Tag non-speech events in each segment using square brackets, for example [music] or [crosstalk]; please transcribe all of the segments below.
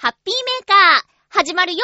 ハッピーメーカー、始まるよ。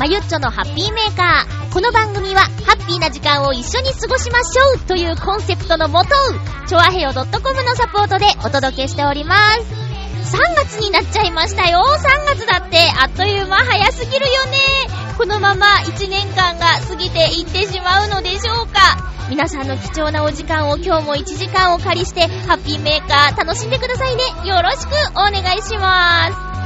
まゆっちょのハッピーメーカー。この番組は、ハッピーな時間を一緒に過ごしましょうというコンセプトのもと、ちょあへよ .com のサポートでお届けしております。3月になっちゃいましたよ。3月だって、あっという間早すぎるよね。このまま1年間が過ぎていってしまうのでしょうか。皆さんの貴重なお時間を今日も1時間お借りして、ハッピーメーカー楽しんでくださいね。よろしくお願いします。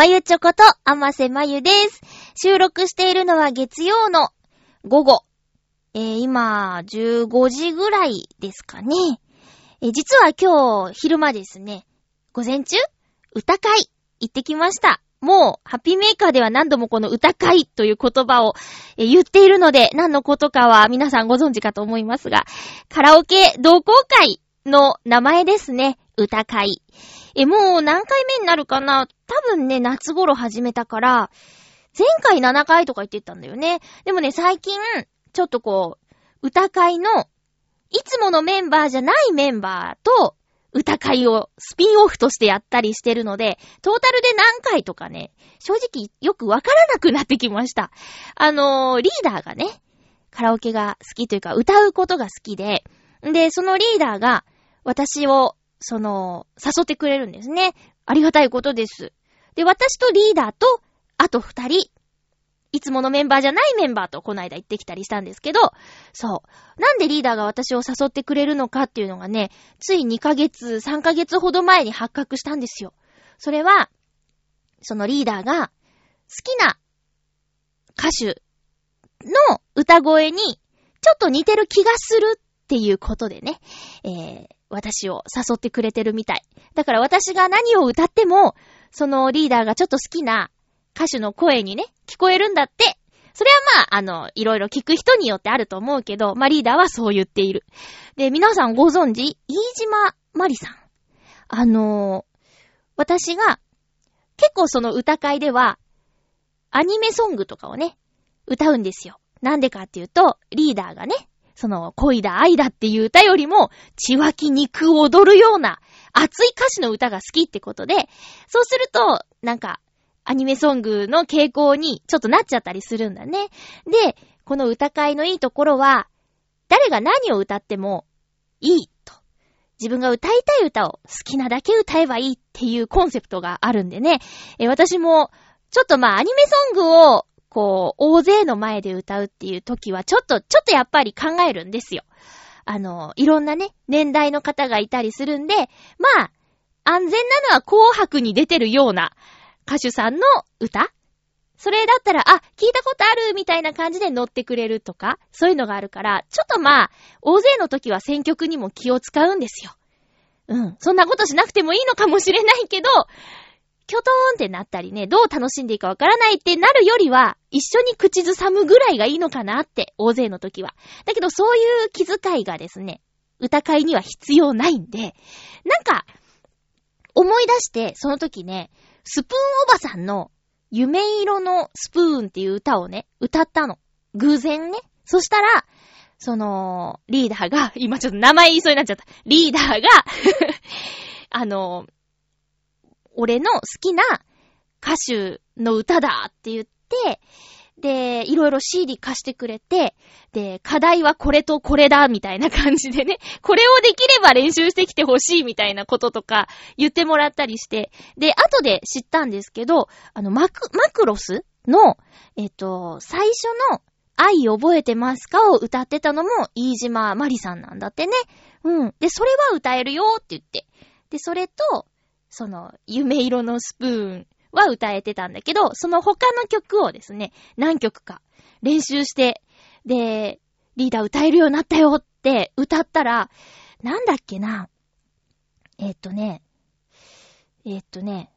まゆちょこと、あませまゆです。収録しているのは月曜の午後。えー、今、15時ぐらいですかね。えー実は今日、昼間ですね、午前中歌会、行ってきました。もう、ハッピーメーカーでは何度もこの歌会という言葉を、言っているので、何のことかは皆さんご存知かと思いますが、カラオケ同好会の名前ですね。歌会。え、もう何回目になるかな？多分ね、夏頃始めたから、前回7回とか言ってたんだよね。でもね、最近、ちょっとこう、歌会の、いつものメンバーじゃないメンバーと、歌会をスピンオフとしてやったりしてるので、トータルで何回とかね、正直よくわからなくなってきました。あのーリーダーがね、カラオケが好きというか、歌うことが好きで、で、そのリーダーが、私を、その、誘ってくれるんですね。ありがたいことです。で、私とリーダーと、あと二人、いつものメンバーじゃないメンバーとこの間行ってきたりしたんですけど、そう。なんでリーダーが私を誘ってくれるのかっていうのがね、つい2ヶ月、3ヶ月ほど前に発覚したんですよ。それは、そのリーダーが、好きな歌手の歌声に、ちょっと似てる気がするっっていうことでね、えー、私を誘ってくれてるみたい。だから私が何を歌っても、そのリーダーがちょっと好きな歌手の声にね、聞こえるんだって。それはまあ、あの、いろいろ聞く人によってあると思うけど、まあリーダーはそう言っている。で、皆さんご存知飯島まりさん。あのー私が、結構その歌会では、アニメソングとかをね、歌うんですよ。なんでかっていうと、リーダーがね、その恋だ愛だっていう歌よりも、血湧き肉を踊るような熱い歌詞の歌が好きってことで、そうすると、なんか、アニメソングの傾向にちょっとなっちゃったりするんだね。で、この歌会のいいところは、誰が何を歌ってもいいと。自分が歌いたい歌を好きなだけ歌えばいいっていうコンセプトがあるんでね。え私も、ちょっとまあアニメソングを、こう、大勢の前で歌うっていう時は、ちょっと、ちょっとやっぱり考えるんですよ。あの、いろんなね、年代の方がいたりするんで、まあ、安全なのは紅白に出てるような歌手さんの歌それだったら、あ、聞いたことあるみたいな感じで乗ってくれるとか、そういうのがあるから、ちょっとまあ、大勢の時は選曲にも気を使うんですよ。うん。そんなことしなくてもいいのかもしれないけど、キョトーンってなったりね、どう楽しんでいいかわからないってなるよりは、一緒に口ずさむぐらいがいいのかなって、大勢の時は。だけどそういう気遣いがですね、歌会には必要ないんで、なんか、思い出して、その時ね、スプーンおばさんの夢色のスプーンっていう歌をね、歌ったの。偶然ね。そしたら、その、リーダーが、今ちょっと名前言いそうになっちゃった。リーダーが [laughs] あの、俺の好きな歌手の歌だって言って、で、いろいろ CD 貸してくれて、で、課題はこれとこれだ、みたいな感じでね、[laughs] これをできれば練習してきてほしい、みたいなこととか言ってもらったりして、で、後で知ったんですけど、あの、マク、マクロスの、えっと、最初の愛覚えてますかを歌ってたのも、飯島まりさんなんだってね。うん。で、それは歌えるよって言って。で、それと、その、夢色のスプーンは歌えてたんだけど、その他の曲をですね、何曲か練習して、で、リーダー歌えるようになったよって歌ったら、なんだっけな。え、っとね、え、っとね、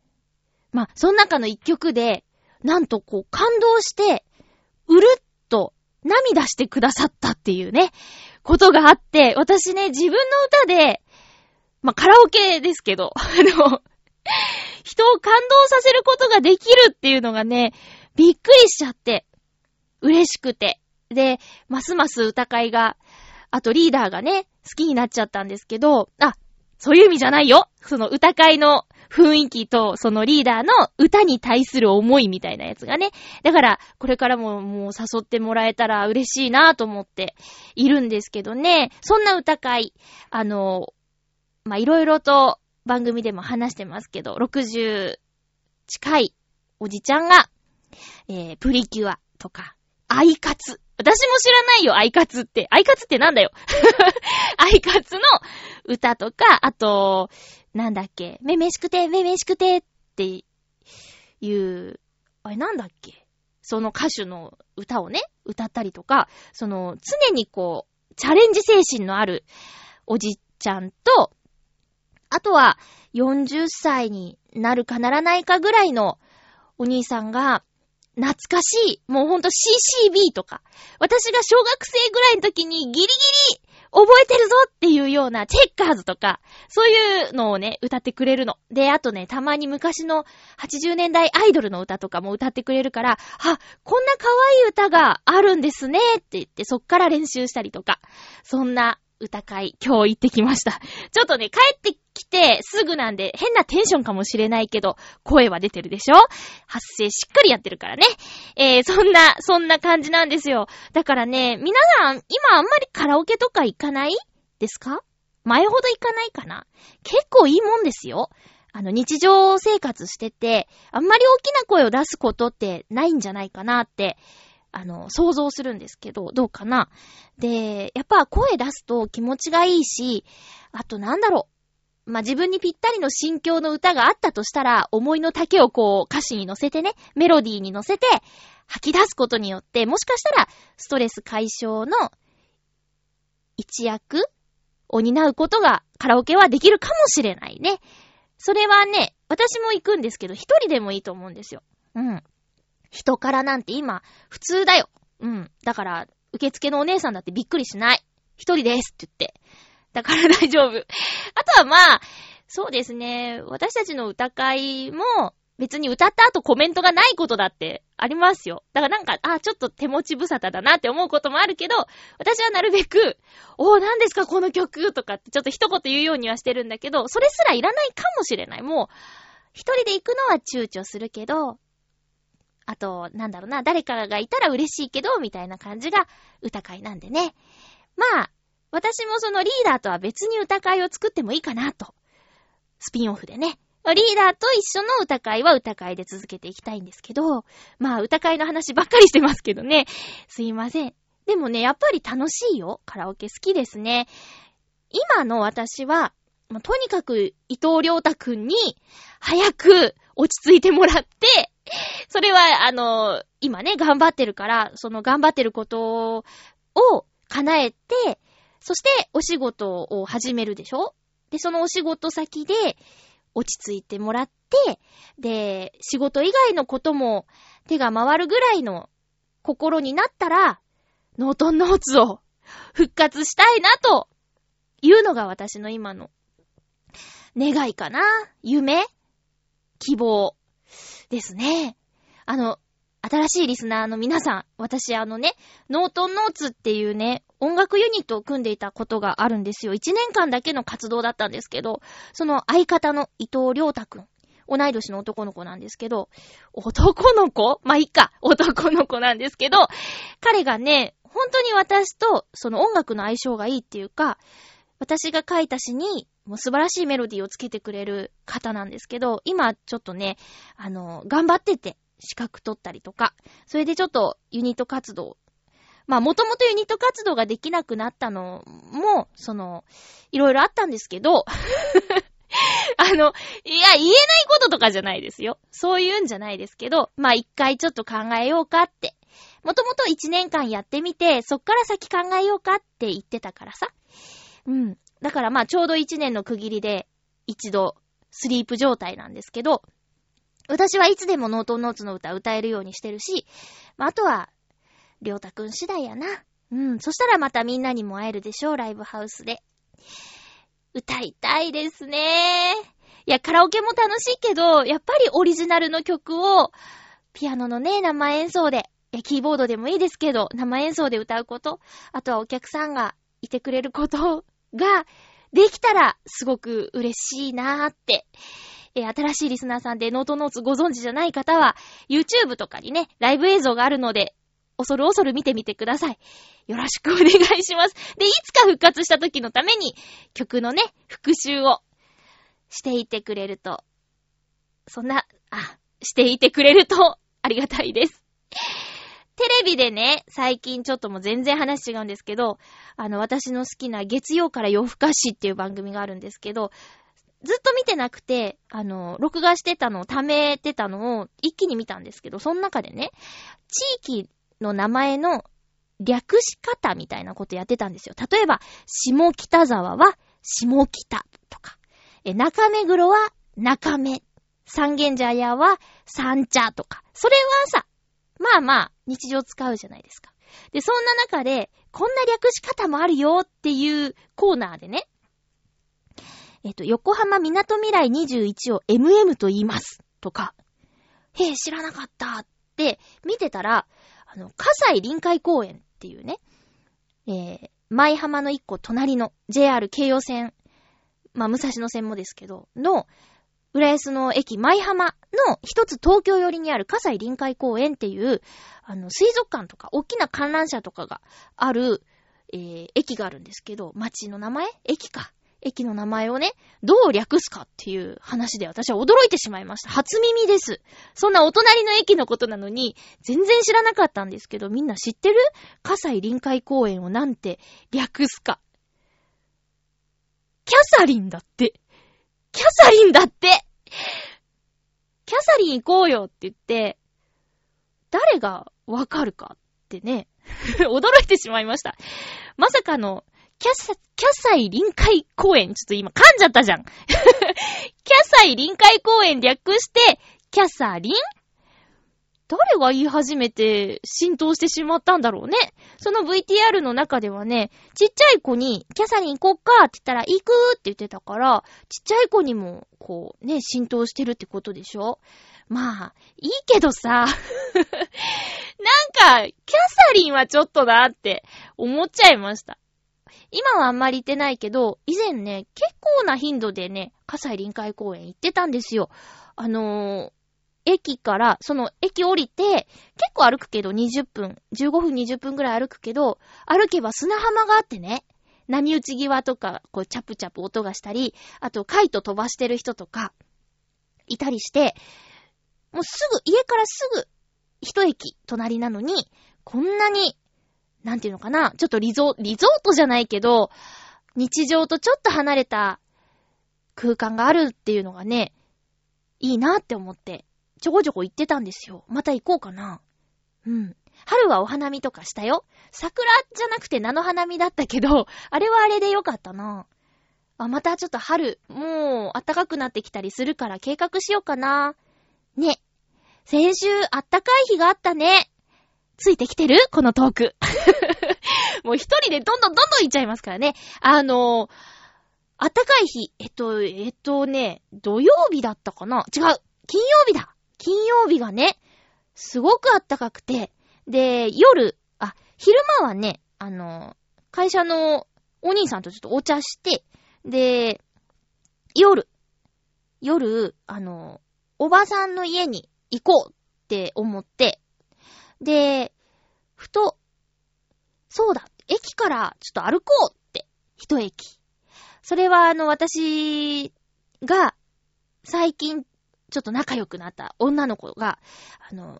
ま、その中の一曲で、なんとこう感動して、うるっと涙してくださったっていうね、ことがあって、私ね、自分の歌で、まあ、カラオケですけど、[laughs] あの、人を感動させることができるっていうのがね、びっくりしちゃって、嬉しくて。で、ますます歌会が、あとリーダーがね、好きになっちゃったんですけど、あ、そういう意味じゃないよその歌会の雰囲気と、そのリーダーの歌に対する思いみたいなやつがね。だから、これからももう誘ってもらえたら嬉しいなぁと思っているんですけどね。そんな歌会、あの、まいろいろと番組でも話してますけど、60近いおじちゃんが、えー、プリキュアとか、アイカツ。私も知らないよ、アイカツって。アイカツってなんだよ。[laughs] アイカツの歌とか、あと、なんだっけ、めめしくて、めめしくてっていう、あれなんだっけその歌手の歌をね、歌ったりとか、その、常にこう、チャレンジ精神のあるおじちゃんと、あとは、40歳になるかならないかぐらいのお兄さんが、懐かしい。もうほんと CCB とか。私が小学生ぐらいの時にギリギリ覚えてるぞっていうようなチェッカーズとか、そういうのをね、歌ってくれるの。で、あとね、たまに昔の80年代アイドルの歌とかも歌ってくれるから、あ、こんな可愛い歌があるんですねって言って、そっから練習したりとか。そんな歌会、今日行ってきました。ちょっとね、帰ってきてすぐなんで変なテンションかもしれないけど、声は出てるでしょ？発声しっかりやってるからね。えー、そんな、そんな感じなんですよ。だからね、皆さん、今あんまりカラオケとか行かないですか？前ほど行かないかな？結構いいもんですよ。あの、日常生活してて、あんまり大きな声を出すことってないんじゃないかなって、あの、想像するんですけど、どうかなで、やっぱ声出すと気持ちがいいし、あとなんだろう。まあ、自分にぴったりの心境の歌があったとしたら、思いの丈をこう歌詞に乗せてね、メロディーに乗せて吐き出すことによって、もしかしたらストレス解消の一役を担うことがカラオケはできるかもしれないね。それはね、私も行くんですけど、一人でもいいと思うんですよ。うん。人からなんて今、普通だよ。うん。だから、受付のお姉さんだってびっくりしない。一人ですって言って。だから [laughs] 大丈夫。あとはまあ、そうですね。私たちの歌会も、別に歌った後コメントがないことだってありますよ。だからなんか、あ、ちょっと手持ち無沙汰だなって思うこともあるけど、私はなるべく、おー、何ですかこの曲とかってちょっと一言言うようにはしてるんだけど、それすらいらないかもしれない。もう、一人で行くのは躊躇するけど、あと、なんだろうな、誰かがいたら嬉しいけど、みたいな感じが歌会なんでね。まあ、私もそのリーダーとは別に歌会を作ってもいいかなと。スピンオフでね。リーダーと一緒の歌会は歌会で続けていきたいんですけど、まあ歌会の話ばっかりしてますけどね。すいません。でもね、やっぱり楽しいよ。カラオケ好きですね。今の私は、とにかく伊藤良太くんに早く落ち着いてもらって、[laughs] それは、あの、今ね、頑張ってるから、その頑張ってることを叶えて、そしてお仕事を始めるでしょ？で、そのお仕事先で落ち着いてもらって、で、仕事以外のことも手が回るぐらいの心になったら、ノートンノーツを [laughs] 復活したいなというのが私の今の願いかな。夢？希望。ですね。あの、新しいリスナーの皆さん、私あのね、ノートンノーツっていうね、音楽ユニットを組んでいたことがあるんですよ。一年間だけの活動だったんですけど、その相方の伊藤良太くん。同い年の男の子なんですけど、男の子？まあ、いいか。男の子なんですけど、彼がね、本当に私とその音楽の相性がいいっていうか、私が書いた詩にもう素晴らしいメロディーをつけてくれる方なんですけど、今ちょっとね、あの、頑張ってて、資格取ったりとか、それでちょっとユニット活動、まあもともとユニット活動ができなくなったのも、その、いろいろあったんですけど、[laughs] あの、いや、言えないこととかじゃないですよ。そういうんじゃないですけど、まあ一回ちょっと考えようかって。もともと一年間やってみて、そっから先考えようかって言ってたからさ。うん。だからまあちょうど一年の区切りで一度スリープ状態なんですけど、私はいつでもノートノーツの歌歌えるようにしてるし、まあ、あとは、りょうたくん次第やな。うん。そしたらまたみんなにも会えるでしょう、ライブハウスで。歌いたいですね。いや、カラオケも楽しいけど、やっぱりオリジナルの曲を、ピアノのね、生演奏で、キーボードでもいいですけど、生演奏で歌うこと、あとはお客さんがいてくれることが、できたら、すごく嬉しいなーって。え、新しいリスナーさんでノートノーツご存知じゃない方は、YouTube とかにね、ライブ映像があるので、恐る恐る見てみてください。よろしくお願いします。で、いつか復活した時のために、曲のね、復習をしていてくれると、そんな、あ、していてくれると、ありがたいです。テレビでね、最近ちょっともう全然話違うんですけど、あの、私の好きな月曜から夜更かしっていう番組があるんですけど、ずっと見てなくて、あの、録画してたのを貯めてたのを一気に見たんですけど、その中でね、地域の名前の略し方みたいなことやってたんですよ。例えば、下北沢は下北とか、え、中目黒は中目、三軒茶屋は三茶とか、それはさ、まあまあ、日常使うじゃないですか。で、そんな中で、こんな略し方もあるよっていうコーナーでね、えっと、横浜みなとみらい21を MM と言います。とか、へえ、知らなかったって見てたら、あの、葛西臨海公園っていうね、えー、舞浜の一個隣の JR 京葉線、まあ、武蔵野線もですけど、の、浦安の駅舞浜の一つ東京寄りにある葛西臨海公園っていう、あの、水族館とか大きな観覧車とかがある、えー、駅があるんですけど、街の名前？駅か。駅の名前をね、どう略すかっていう話で私は驚いてしまいました。初耳です。そんなお隣の駅のことなのに、全然知らなかったんですけど、みんな知ってる？葛西臨海公園をなんて略すか。キャサリンだって。キャサリンだってキャサリン行こうよって言って、誰がわかるかってね、[laughs] 驚いてしまいました。まさかの、キャサ、キャサイ臨海公園。ちょっと今噛んじゃったじゃん。[laughs] キャサイ臨海公園略して、キャサリン誰が言い始めて浸透してしまったんだろうね。その VTR の中ではね、ちっちゃい子に、キャサリン行こっかって言ったら、行くって言ってたから、ちっちゃい子にも、こう、ね、浸透してるってことでしょ？まあ、いいけどさ、[laughs] なんか、キャサリンはちょっとなって思っちゃいました。今はあんまり行ってないけど、以前ね、結構な頻度でね、葛西臨海公園行ってたんですよ。あのー、駅から、その駅降りて、結構歩くけど20分、15分20分くらい歩くけど、歩けば砂浜があってね、波打ち際とか、こう、チャプチャプ音がしたり、あと、カイト飛ばしてる人とか、いたりして、もうすぐ、家からすぐ、一駅隣なのに、こんなになんていうのかな、ちょっとリゾ、リゾートじゃないけど、日常とちょっと離れた空間があるっていうのがね、いいなって思って、ちょこちょこ行ってたんですよ。また行こうかな。うん。春はお花見とかしたよ。桜じゃなくて菜の花見だったけど、[laughs] あれはあれでよかったな。あ、またちょっと春、もう暖かくなってきたりするから計画しようかな。ね。先週暖かい日があったね。ついてきてる？このトーク。[laughs] もう一人でどんどんどんどん行っちゃいますからね。あの暖かい日、えっと、えっとね、土曜日だったかな違う金曜日だ金曜日がね、すごく暖かくて、で、夜、あ、昼間はね、あの、会社のお兄さんとちょっとお茶して、で、夜、夜、あの、おばさんの家に行こうって思って、で、ふと、そうだ、駅からちょっと歩こうって、一駅。それはあの、私が、最近、ちょっと仲良くなった女の子が、あの、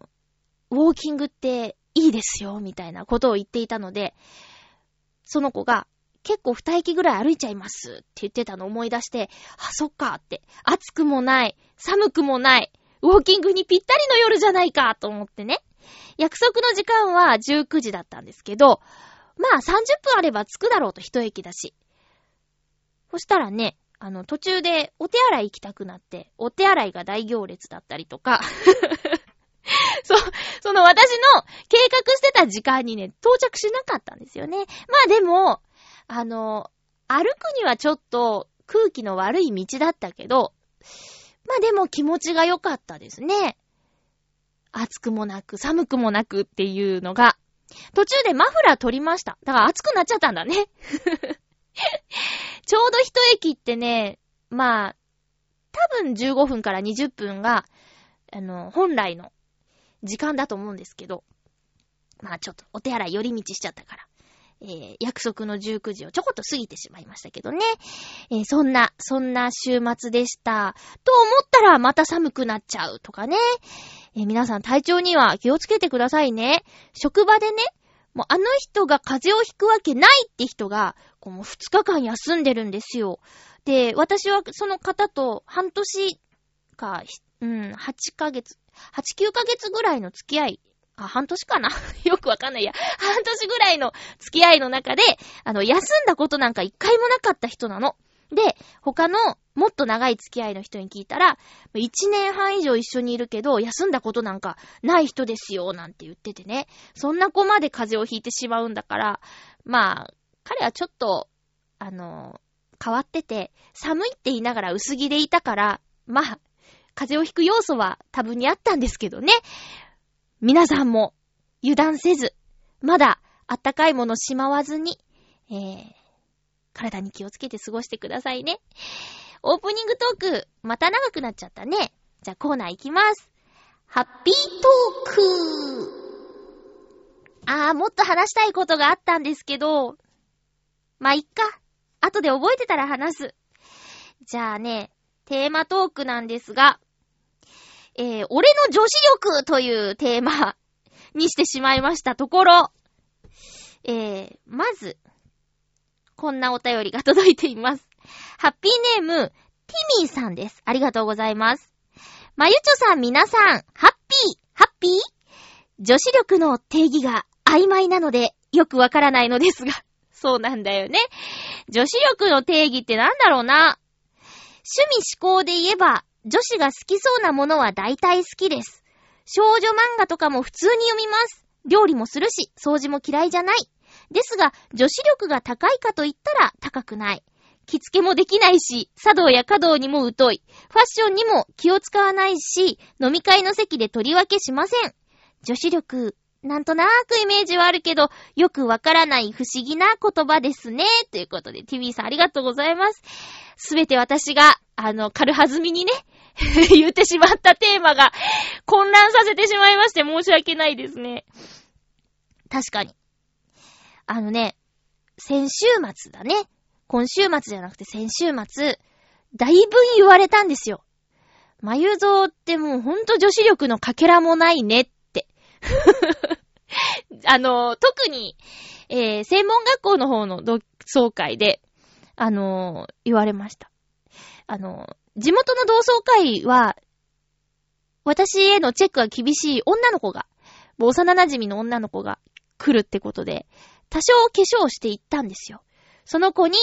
ウォーキングっていいですよ、みたいなことを言っていたので、その子が、結構二駅ぐらい歩いちゃいますって言ってたのを思い出して、あ、そっかって、暑くもない、寒くもない、ウォーキングにぴったりの夜じゃないかと思ってね。約束の時間は19時だったんですけど、まあ30分あれば着くだろうと一駅だし。そしたらね、あの途中でお手洗い行きたくなって、お手洗いが大行列だったりとか [laughs] そう、その私の計画してた時間にね、到着しなかったんですよね。まあでも、あの、歩くにはちょっと空気の悪い道だったけど、まあでも気持ちが良かったですね。暑くもなく、寒くもなくっていうのが。途中でマフラー取りました。だから暑くなっちゃったんだね。[laughs] ちょうど一駅ってね、まあ、多分15分から20分が、あの、本来の時間だと思うんですけど、まあちょっとお手洗い寄り道しちゃったから、えー、約束の19時をちょこっと過ぎてしまいましたけどね。えー、そんな、そんな週末でした。と思ったらまた寒くなっちゃうとかね。えー、皆さん体調には気をつけてくださいね。職場でね、もうあの人が風邪をひくわけないって人が、こうも2日間休んでるんですよ。で、私はその方と半年か、うん、8ヶ月、8、9ヶ月ぐらいの付き合い、あ、半年かな？[laughs] よくわかんないや。半年ぐらいの付き合いの中で、あの、休んだことなんか一回もなかった人なの。で、他のもっと長い付き合いの人に聞いたら、1年半以上一緒にいるけど、休んだことなんかない人ですよ、なんて言っててね。そんな子まで風邪をひいてしまうんだから、まあ、彼はちょっと、あの、変わってて、寒いって言いながら薄着でいたから、まあ、風邪をひく要素は多分にあったんですけどね。皆さんも油断せず、まだあったかいものしまわずに、えー、体に気をつけて過ごしてくださいね。オープニングトーク、また長くなっちゃったね。じゃあコーナー行きます。ハッピートークあー、もっと話したいことがあったんですけど、まあ、いっか。後で覚えてたら話す。じゃあね、テーマトークなんですが、えー、俺の女子力というテーマにしてしまいましたところ、えー、まず、こんなお便りが届いています。ハッピーネーム、ティミーさんです。ありがとうございます。まゆちょさん皆さん、ハッピー、ハッピー？女子力の定義が曖昧なので、よくわからないのですが、そうなんだよね。女子力の定義ってなんだろうな。趣味思考で言えば、女子が好きそうなものは大体好きです。少女漫画とかも普通に読みます。料理もするし、掃除も嫌いじゃない。ですが、女子力が高いかと言ったら高くない。着付けもできないし、茶道や華道にも疎い。ファッションにも気を使わないし、飲み会の席で取り分けしません。女子力、なんとなーくイメージはあるけど、よくわからない不思議な言葉ですね。ということで、TV さんありがとうございます。すべて私が、あの、軽はずみにね、[laughs] 言ってしまったテーマが混乱させてしまいまして申し訳ないですね。確かに。あのね、先週末だね。今週末じゃなくて先週末、だいぶ言われたんですよ。まゆぞうってもうほんと女子力のかけらもないねっ。[laughs] あの、特に、えー、専門学校の方の同窓会で、あの、言われました。あの、地元の同窓会は、私へのチェックが厳しい女の子が、もう幼馴染の女の子が来るってことで、多少化粧していったんですよ。その子に、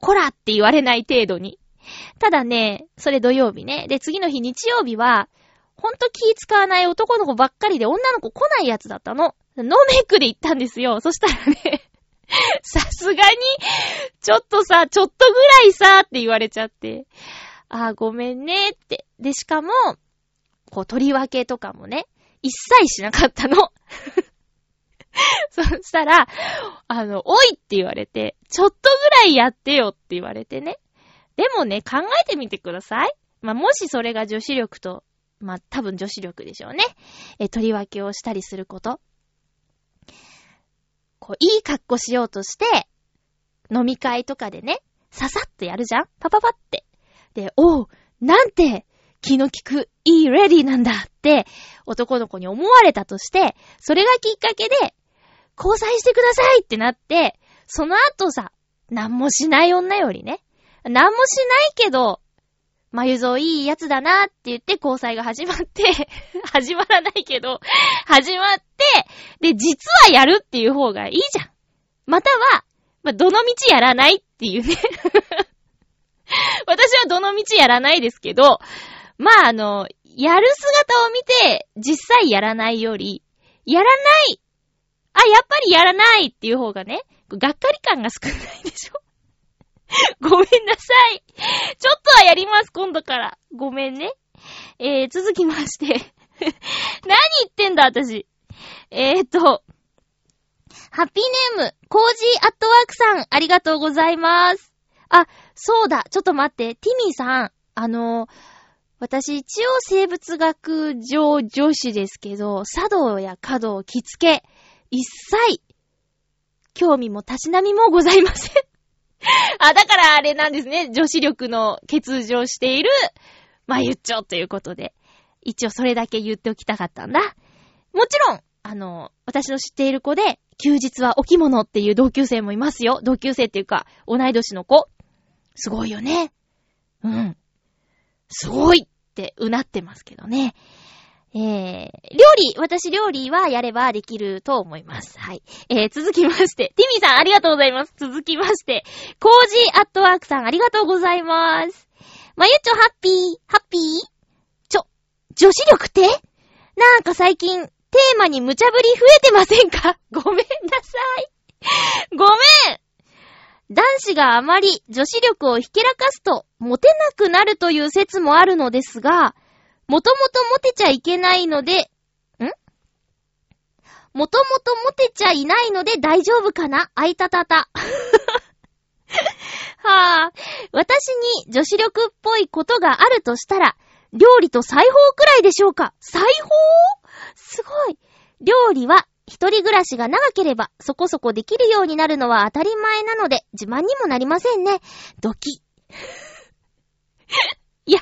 こらって言われない程度に。ただね、それ土曜日ね。で、次の日日曜日は、ほんと気使わない男の子ばっかりで女の子来ないやつだったの。ノーメイクで行ったんですよ。そしたらね [laughs] さすがに、ちょっとさ、ちょっとぐらいさ、って言われちゃって。あーごめんねって。で、しかも、こう、取り分けとかもね、一切しなかったの。[laughs] そしたら、あの、おいって言われて、ちょっとぐらいやってよって言われてね。でもね、考えてみてください。まあ、もしそれが女子力と、まあ、多分女子力でしょうね。え、取り分けをしたりすること。こう、いい格好しようとして、飲み会とかでね、ささっとやるじゃんパパパって。で、おう、なんて、気の利く、いいレディなんだって、男の子に思われたとして、それがきっかけで、交際してくださいってなって、その後さ、なんもしない女よりね、なんもしないけど、まゆぞいいやつだなって言って交際が始まって [laughs] 始まらないけど、始まって、で、実はやるっていう方がいいじゃん。または、まどの道やらないっていうね [laughs] 私はどの道やらないですけど、まあ、あの、やる姿を見て、実際やらないより、やらないあ、やっぱりやらないっていう方がね、がっかり感が少ないでしょ？[laughs] ごめんなさい。ちょっとはやります、今度から。ごめんね。えー、続きまして [laughs] 何言ってんだ、私。えーと、ハッピーネーム、コージーアットワークさん、ありがとうございます。あ、そうだ、ちょっと待って、ティミーさん、あの私一応生物学上女子ですけど、茶道や華道、着付け、一切、興味もたしなみもございません [laughs] あ、だからあれなんですね。女子力の欠如している、まゆっちょということで。一応それだけ言っておきたかったんだ。もちろん、あの、私の知っている子で、休日はお着物っていう同級生もいますよ。同級生っていうか、同い年の子。すごいよね。うん。すごいってうなってますけどね。えー、料理、私料理はやればできると思います。はい。えー、続きまして、ティミーさんありがとうございます。続きまして、コージーアットワークさんありがとうございます。まゆちょハッピー、ハッピー？ちょ、女子力って？なんか最近、テーマに無茶ぶり増えてませんか？[laughs] ごめんなさい。ごめん男子があまり女子力をひけらかすと、モテなくなるという説もあるのですが、もともとモテちゃいけないので、ん？もともとモテちゃいないので大丈夫かな？あいたたた。[laughs] はぁ、私に女子力っぽいことがあるとしたら、料理と裁縫くらいでしょうか？裁縫？すごい。料理は一人暮らしが長ければそこそこできるようになるのは当たり前なので自慢にもなりませんね。ドキ。いや、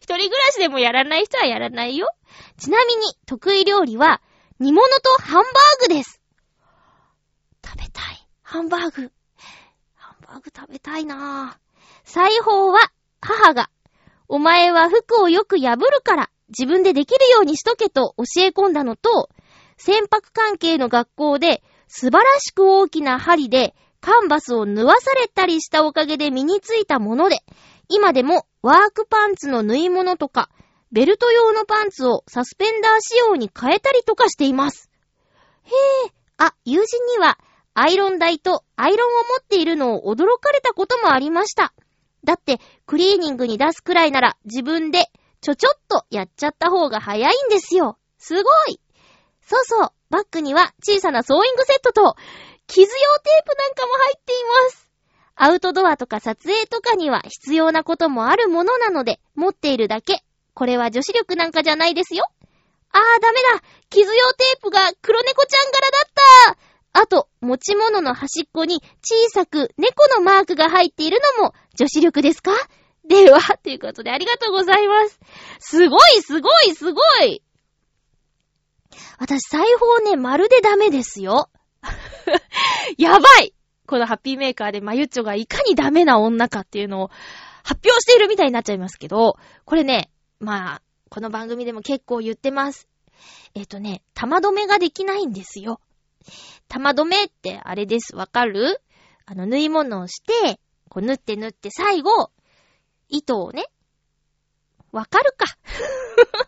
一人暮らしでもやらない人はやらないよ。ちなみに、得意料理は、煮物とハンバーグです。食べたい。ハンバーグ。ハンバーグ食べたいなぁ。裁縫は、母が、お前は服をよく破るから、自分でできるようにしとけと教え込んだのと、船舶関係の学校で、素晴らしく大きな針で、カンバスを縫わされたりしたおかげで身についたもので、今でもワークパンツの縫い物とか、ベルト用のパンツをサスペンダー仕様に変えたりとかしています。へえ、あ、友人には、アイロン台とアイロンを持っているのを驚かれたこともありました。だって、クリーニングに出すくらいなら自分でちょちょっとやっちゃった方が早いんですよ。すごいそうそう、バッグには小さなソーイングセットと、傷用テープなんかも入っています。アウトドアとか撮影とかには必要なこともあるものなので、持っているだけ。これは女子力なんかじゃないですよ。あーダメだ傷用テープが黒猫ちゃん柄だったあと、持ち物の端っこに小さく猫のマークが入っているのも女子力ですか？では、ということでありがとうございます。すごいすごいすごい私、裁縫ね、まるでダメですよ。[laughs] やばいこのハッピーメーカーでマユッチョがいかにダメな女かっていうのを発表しているみたいになっちゃいますけど、これね、まあ、この番組でも結構言ってます。えっ、とね、玉止めができないんですよ。玉止めってあれです。わかる？あの、縫い物をして、こう縫って縫って最後、糸をね、わかるか？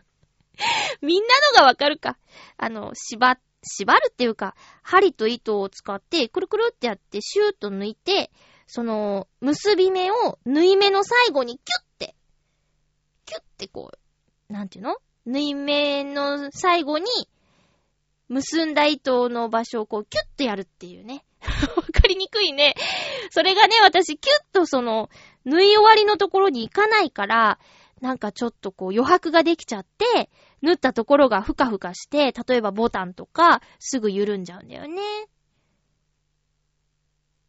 [laughs] みんなのがわかるか？あの、縛っ、縛るっていうか、針と糸を使って、くるくるってやって、シューと抜いて、その、結び目を、縫い目の最後にキュッて、キュッてこう、なんていうの？縫い目の最後に、結んだ糸の場所をこう、キュッとやるっていうね。[laughs] わかりにくいね。それがね、私、キュッとその、縫い終わりのところに行かないから、なんかちょっとこう余白ができちゃって、縫ったところがふかふかして、例えばボタンとかすぐ緩んじゃうんだよね。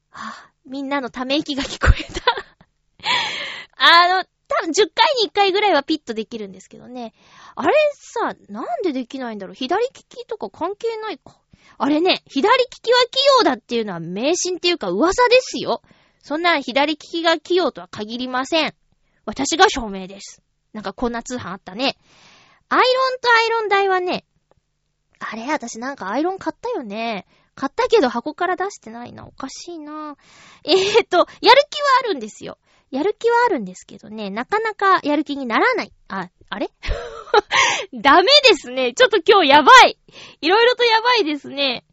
はぁ、みんなのため息が聞こえた [laughs] あの、多分10回に1回ぐらいはピッとできるんですけどね。あれさ、なんでできないんだろう左利きとか関係ないか。あれね、左利きは器用だっていうのは迷信っていうか噂ですよ。そんな左利きが器用とは限りません。私が証明です。なんかこんな通販あったね。アイロンとアイロン台はね、あれ私なんかアイロン買ったよね。買ったけど箱から出してないな。おかしいな。えー、と、やる気はあるんですよ。やる気はあるんですけどね、なかなかやる気にならない。あ、あれ？[laughs] ダメですね。ちょっと今日やばい。いろいろとやばいですね。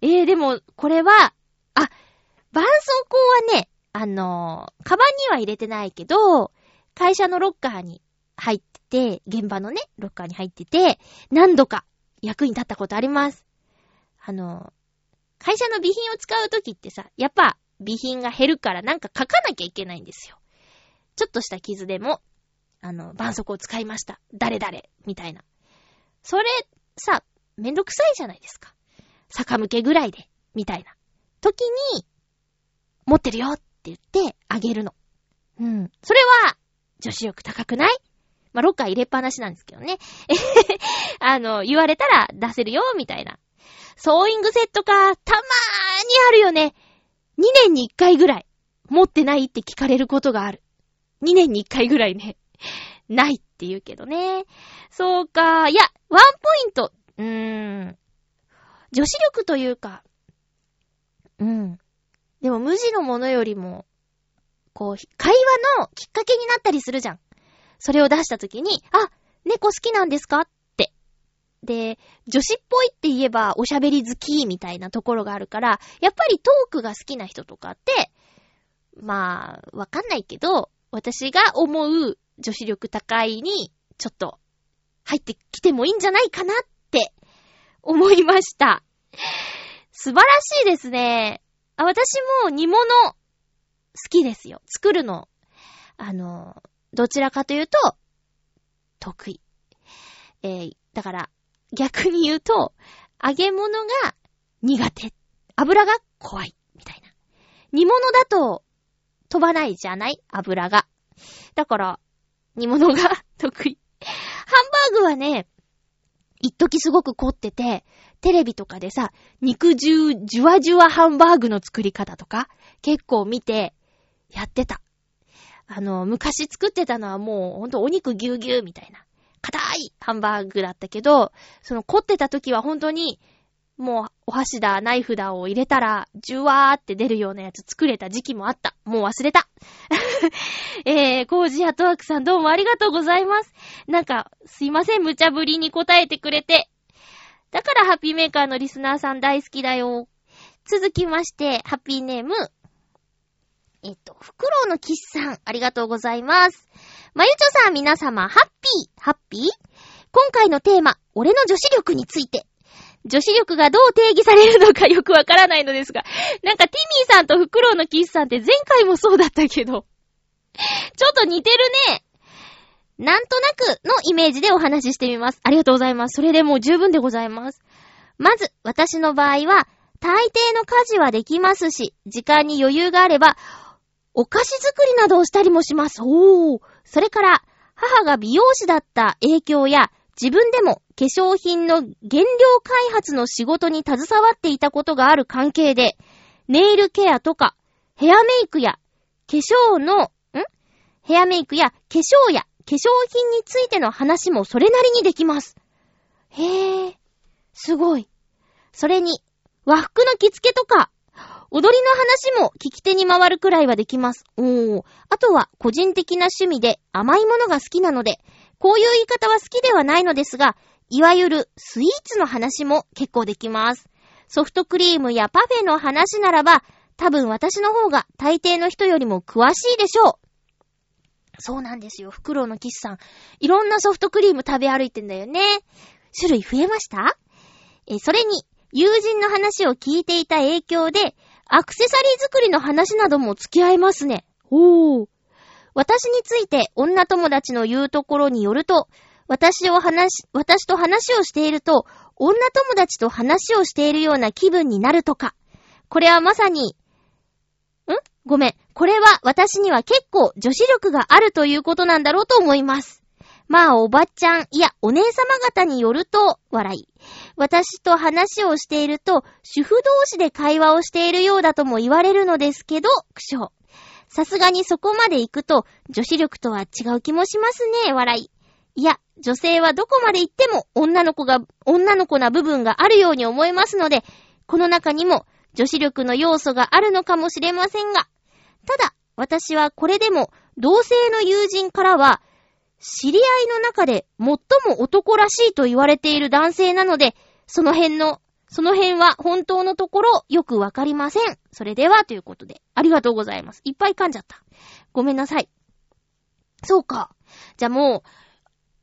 えー、でも、これは、あ、絆創膏はね、あのー、カバンには入れてないけど、会社のロッカーに入って、現場のね、ロッカーに入ってて、何度か役に立ったことあります。あの、会社の備品を使うときってさ、やっぱ備品が減るからなんか書かなきゃいけないんですよ。ちょっとした傷でも、あの、絆創膏を使いました。誰々、みたいな。それ、さ、めんどくさいじゃないですか。逆向けぐらいで、みたいな。時に、持ってるよって言ってあげるの。うん。それは、女子力高くない？まあ、ロッカー入れっぱなしなんですけどね。え [laughs] あの、言われたら出せるよ、みたいな。ソーイングセットか、たまーにあるよね。2年に1回ぐらい、持ってないって聞かれることがある。2年に1回ぐらいね、ないって言うけどね。そうか。いや、ワンポイント。うーん。女子力というか、うん。でも無地のものよりも、こう、会話のきっかけになったりするじゃん。それを出したときに、あ、猫好きなんですか？って。で、女子っぽいって言えばおしゃべり好きみたいなところがあるから、やっぱりトークが好きな人とかって、まあ、わかんないけど、私が思う女子力高いに、ちょっと、入ってきてもいいんじゃないかなって思いました。素晴らしいですね。あ、私も煮物好きですよ。作るの。あの、どちらかというと、得意。えー、だから、逆に言うと、揚げ物が苦手。油が怖い。みたいな。煮物だと、飛ばないじゃない？油が。だから、煮物が得意。ハンバーグはね、一時すごく凝ってて、テレビとかでさ、肉汁じゅわじゅわハンバーグの作り方とか、結構見て、やってた。あの、昔作ってたのはもうほんとお肉ぎゅうぎゅうみたいな、硬いハンバーグだったけど、その凝ってた時は本当に、もうお箸だ、ナイフだを入れたら、じゅわーって出るようなやつ作れた時期もあった。もう忘れた。[laughs] えー、コージアトワークさんどうもありがとうございます。なんか、すいません、無茶ぶりに答えてくれて。だからハッピーメーカーのリスナーさん大好きだよ。続きまして、ハッピーネーム、えっと、フクロウのキスさん、ありがとうございます。まゆちょさん、皆様、ハッピー、ハッピー？今回のテーマ、俺の女子力について。女子力がどう定義されるのかよくわからないのですが、なんかティミーさんとフクロウのキスさんって前回もそうだったけど、ちょっと似てるね。なんとなくのイメージでお話ししてみます。ありがとうございます。それでもう十分でございます。まず、私の場合は、大抵の家事はできますし、時間に余裕があれば、お菓子作りなどをしたりもします。おー。それから、母が美容師だった影響や、自分でも化粧品の原料開発の仕事に携わっていたことがある関係で、ネイルケアとか、ヘアメイクや、化粧の、ん？ヘアメイクや化粧や化粧品についての話もそれなりにできます。へえ、すごい。それに、和服の着付けとか、踊りの話も聞き手に回るくらいはできます。おー。あとは、個人的な趣味で甘いものが好きなので、こういう言い方は好きではないのですが、いわゆるスイーツの話も結構できます。ソフトクリームやパフェの話ならば、多分私の方が大抵の人よりも詳しいでしょう。そうなんですよ。フクロウのキスさん。いろんなソフトクリーム食べ歩いてんだよね。種類増えました？え、それに、友人の話を聞いていた影響で、アクセサリー作りの話なども付き合いますね。おー。私について女友達の言うところによると、私を話、私と話をしていると、女友達と話をしているような気分になるとか。これはまさに、ん？ごめん。これは私には結構女子力があるということなんだろうと思います。まあ、おばちゃん、いや、お姉様方によると、笑い。私と話をしていると、主婦同士で会話をしているようだとも言われるのですけど、苦笑。さすがにそこまで行くと、女子力とは違う気もしますね、笑い。いや、女性はどこまで行っても女の子が、女の子な部分があるように思えますので、この中にも女子力の要素があるのかもしれませんが、ただ、私はこれでも、同性の友人からは、知り合いの中で最も男らしいと言われている男性なので、その辺の、その辺は本当のところよくわかりません。それでは、ということで、ありがとうございます。いっぱい噛んじゃった。ごめんなさい。そうか。じゃあも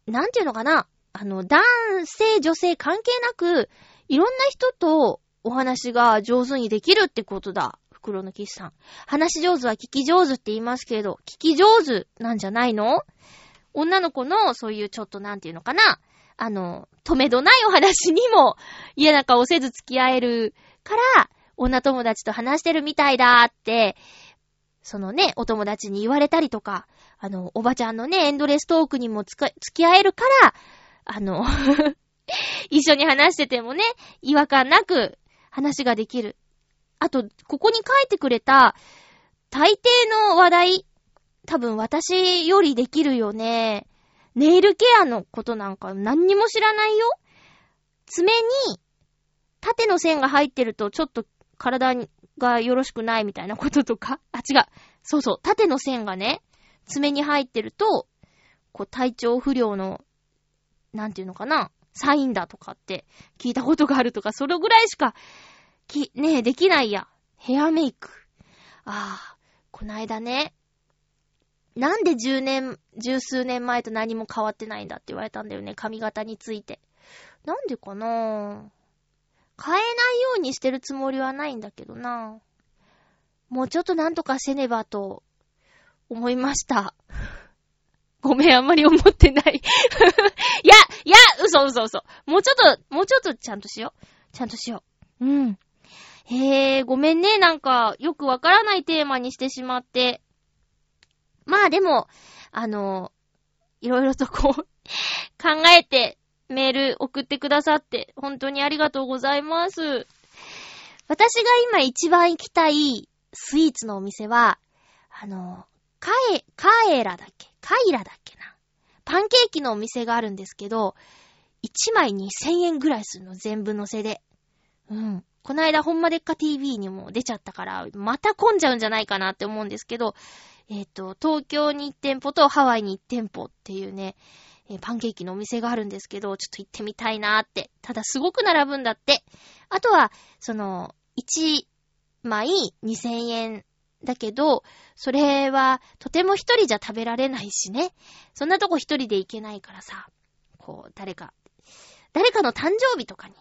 う、なんていうのかな。あの、男性、女性関係なく、いろんな人とお話が上手にできるってことだ。袋のキスさん。話し上手は聞き上手って言いますけど、聞き上手なんじゃないの？女の子のそういうちょっとなんていうのかなあの、止めどないお話にも嫌な顔せず付き合えるから、女友達と話してるみたいだって、そのね、お友達に言われたりとか、あの、おばちゃんのね、エンドレストークにもつか、付き合えるから、あの [laughs] 一緒に話しててもね、違和感なく話ができる。あと、ここに書いてくれた、大抵の話題、多分私よりできるよね。ネイルケアのことなんか何にも知らないよ。爪に縦の線が入ってるとちょっと体がよろしくないみたいなこととか？あ、違う。そうそう。縦の線がね、爪に入ってると、こう体調不良の、なんていうのかな、サインだとかって聞いたことがあるとか、それぐらいしか、き、ねえ、できないや。ヘアメイク。ああ、こないだね、なんで十年、十数年前と何も変わってないんだって言われたんだよね、髪型について。なんでかな？ぁ。変えないようにしてるつもりはないんだけどなぁもうちょっとなんとかせねばと思いました。ごめん、あんまり思ってないい [laughs] や、いや、嘘嘘嘘。もうちょっと、もうちょっとちゃんとしよう。ちゃんとしよう。うん。へえ、ごめんね。なんか、よくわからないテーマにしてしまって。まあでも、あの、いろいろとこう [laughs] 考えてメール送ってくださって、本当にありがとうございます。私が今一番行きたいスイーツのお店は、あの、カエ、カエラだっけ？カイラだっけな？パンケーキのお店があるんですけど、1枚2000円ぐらいするの、全部乗せで。うん。こないだほんまでっか TV にも出ちゃったから、また混んじゃうんじゃないかなって思うんですけど、えっ、ー、と、東京に1店舗とハワイに1店舗っていうね、えー、パンケーキのお店があるんですけど、ちょっと行ってみたいなーって。ただすごく並ぶんだって。あとは、その、1枚2000円だけど、それはとても一人じゃ食べられないしね。そんなとこ一人で行けないからさ、こう、誰か、誰かの誕生日とかに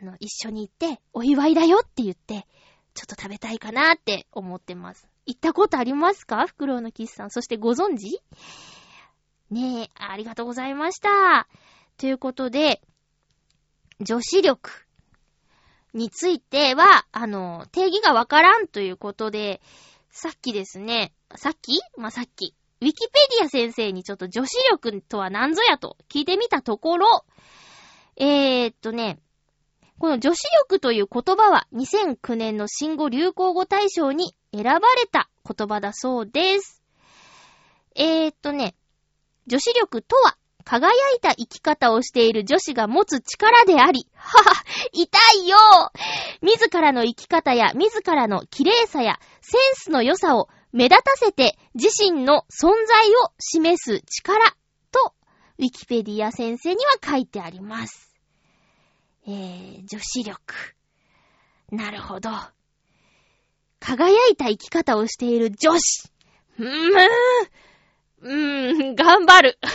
あの、一緒に行って、お祝いだよって言って、ちょっと食べたいかなって思ってます。行ったことありますか？フクロウのキスさん。そしてご存知？ねえ、ありがとうございました。ということで、女子力については、あの、定義がわからんということで、さっきですね、さっき？まあ、さっき、ウィキペディア先生にちょっと女子力とは何ぞやと聞いてみたところ、えー、っとね、この女子力という言葉は2009年の新語・流行語大賞に選ばれた言葉だそうです。えー、っとね、女子力とは、輝いた生き方をしている女子が持つ力であり、はは、痛いよ自らの生き方や自らの綺麗さやセンスの良さを目立たせて自身の存在を示す力と、ウィキペディア先生には書いてあります。えー、女子力。なるほど。輝いた生き方をしている女子。うーん、うーん、頑張る。[laughs]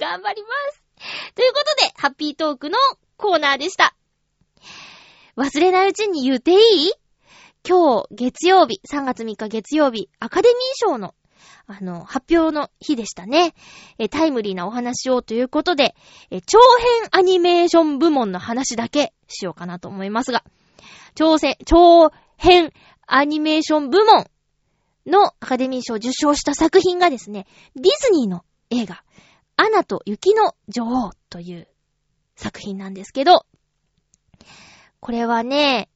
頑張ります。ということで、ハッピートークのコーナーでした。忘れないうちに言っていい？今日、月曜日、3月3日月曜日、アカデミー賞の、あの、発表の日でしたね。え、タイムリーなお話をということで、え、長編アニメーション部門の話だけしようかなと思いますが、長編、長編アニメーション部門のアカデミー賞を受賞した作品がですね、ディズニーの映画、アナと雪の女王という作品なんですけど、これはね、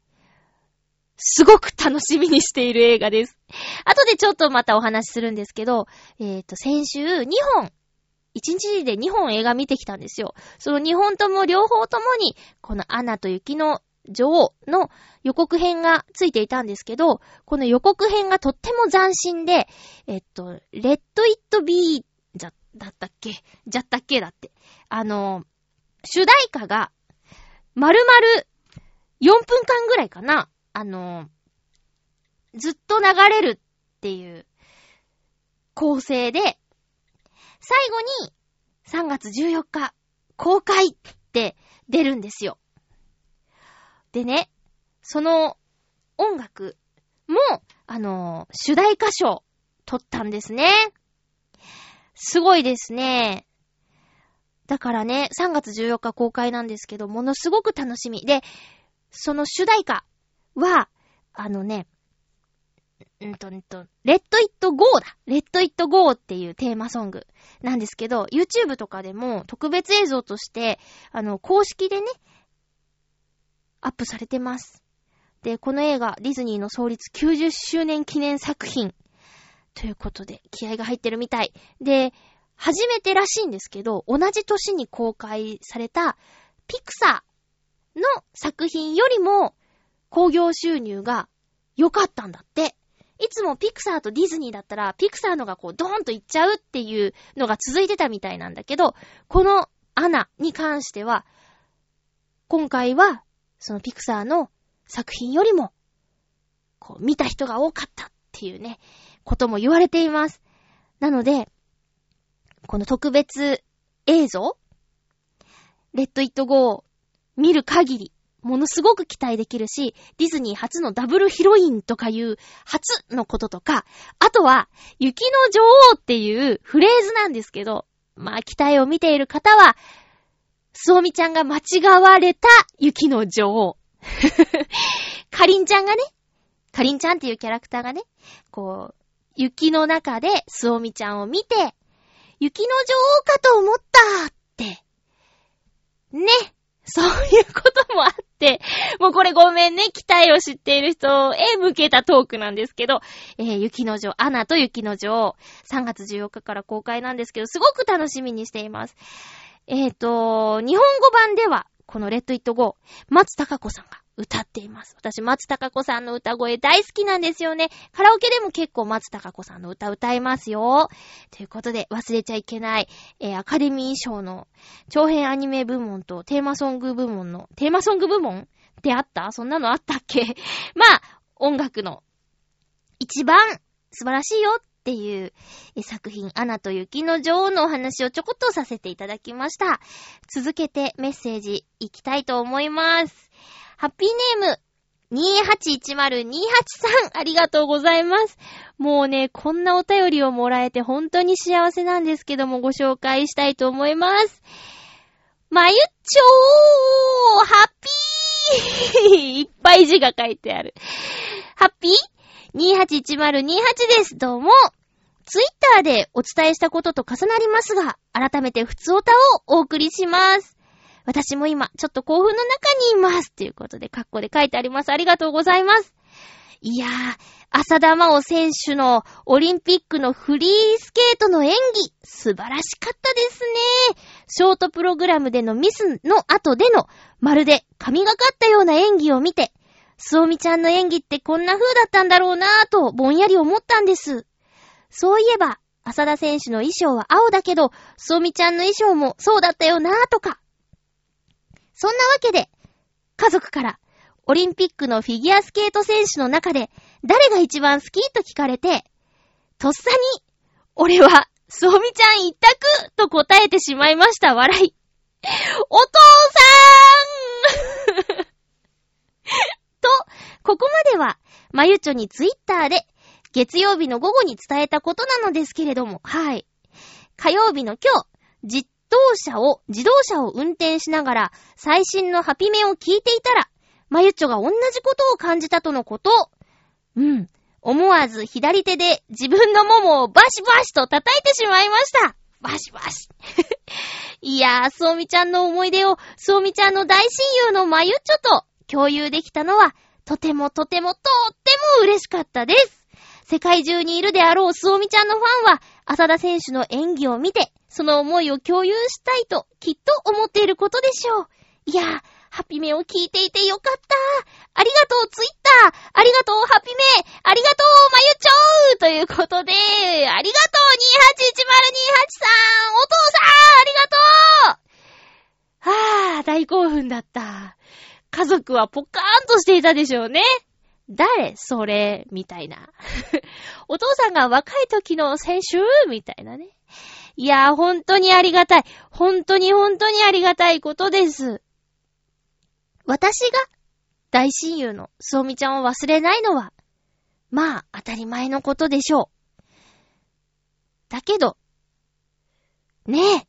すごく楽しみにしている映画です。後でちょっとまたお話しするんですけど、えっ、ー、と、先週2本、1日で2本映画見てきたんですよ。その2本とも両方ともに、このアナと雪の女王の予告編がついていたんですけど、この予告編がとっても斬新で、えっと、レッド・イット・ビー、じゃ、だったっけ？じゃったっけだって。あの、主題歌が、まるまる4分間ぐらいかなあの、ずっと流れるっていう構成で、最後に3月14日公開って出るんですよ。でね、その音楽も、あの、主題歌賞取ったんですね。すごいですね。だからね、3月14日公開なんですけど、ものすごく楽しみ。で、その主題歌は、あのね、んとんと、レッドイットゴーだ。レッドイットゴーっていうテーマソングなんですけど、YouTube とかでも特別映像として、あの、公式でね、アップされてます。で、この映画、ディズニーの創立90周年記念作品。ということで、気合が入ってるみたい。で、初めてらしいんですけど、同じ年に公開された、ピクサーの作品よりも、興行収入が良かったんだって。いつもピクサーとディズニーだったら、ピクサーのがこうドーンといっちゃうっていうのが続いてたみたいなんだけど、このアナに関しては、今回は、そのピクサーの作品よりも、こう見た人が多かったっていうね、ことも言われています。なので、この特別映像レッド・イット・ゴー見る限り、ものすごく期待できるし、ディズニー初のダブルヒロインとかいう初のこととか、あとは、雪の女王っていうフレーズなんですけど、まあ期待を見ている方は、すおみちゃんが間違われた雪の女王。[laughs] かりんちゃんがね、かりんちゃんっていうキャラクターがね、こう、雪の中ですおみちゃんを見て、雪の女王かと思ったって、ね、そういうこともあって、もうこれごめんね、期待を知っている人へ向けたトークなんですけど、えー、雪の女、アナと雪の女王、3月14日から公開なんですけど、すごく楽しみにしています。えっ、ー、と、日本語版では、このレッド・イット・ゴー、松高子さんが歌っています。私、松たか子さんの歌声大好きなんですよね。カラオケでも結構松たか子さんの歌歌いますよ。ということで、忘れちゃいけない、えー、アカデミー賞の長編アニメ部門とテーマソング部門の、テーマソング部門ってあった？そんなのあったっけ？[laughs] まあ、音楽の一番素晴らしいよっていう作品、アナと雪の女王のお話をちょこっとさせていただきました。続けてメッセージいきたいと思います。ハッピーネーム、281028さん、ありがとうございます。もうね、こんなお便りをもらえて本当に幸せなんですけども、ご紹介したいと思います。まゆっちょーハッピー [laughs] いっぱい字が書いてある。ハッピー ?281028 です。どうも。ツイッターでお伝えしたことと重なりますが、改めて普通歌をお送りします。私も今、ちょっと興奮の中にいます。ということで、カッコで書いてあります。ありがとうございます。いやー、浅田真央選手のオリンピックのフリースケートの演技、素晴らしかったですね。ショートプログラムでのミスの後での、まるで神がかったような演技を見て、すおみちゃんの演技ってこんな風だったんだろうなぁと、ぼんやり思ったんです。そういえば、浅田選手の衣装は青だけど、すおみちゃんの衣装もそうだったよなぁとか。そんなわけで、家族から、オリンピックのフィギュアスケート選手の中で、誰が一番好きと聞かれて、とっさに、俺は、すおみちゃん一択と答えてしまいました、笑い。お父さーん [laughs] と、ここまでは、まゆちょにツイッターで、月曜日の午後に伝えたことなのですけれども、はい。火曜日の今日、自動車を、自動車を運転しながら、最新のハピメを聞いていたら、まゆっちょが同じことを感じたとのこと。うん。思わず左手で自分のももをバシバシと叩いてしまいました。バシバシ。[laughs] いやー、そうみちゃんの思い出を、そうみちゃんの大親友のまゆっちょと共有できたのは、とてもとてもとっても嬉しかったです。世界中にいるであろうすおみちゃんのファンは、浅田選手の演技を見て、その思いを共有したいと、きっと思っていることでしょう。いやー、ハピメを聞いていてよかった。ありがとう、ツイッター。ありがとう、ハピメ。ありがとう、まゆちょー。ということで、ありがとう、281028さん。お父さん、ありがとう。はぁ、大興奮だった。家族はポカーンとしていたでしょうね。誰それ？みたいな。[laughs] お父さんが若い時の選手みたいなね。いやー、本当にありがたい。本当に本当にありがたいことです。私が大親友のすおみちゃんを忘れないのは、まあ当たり前のことでしょう。だけど、ねえ。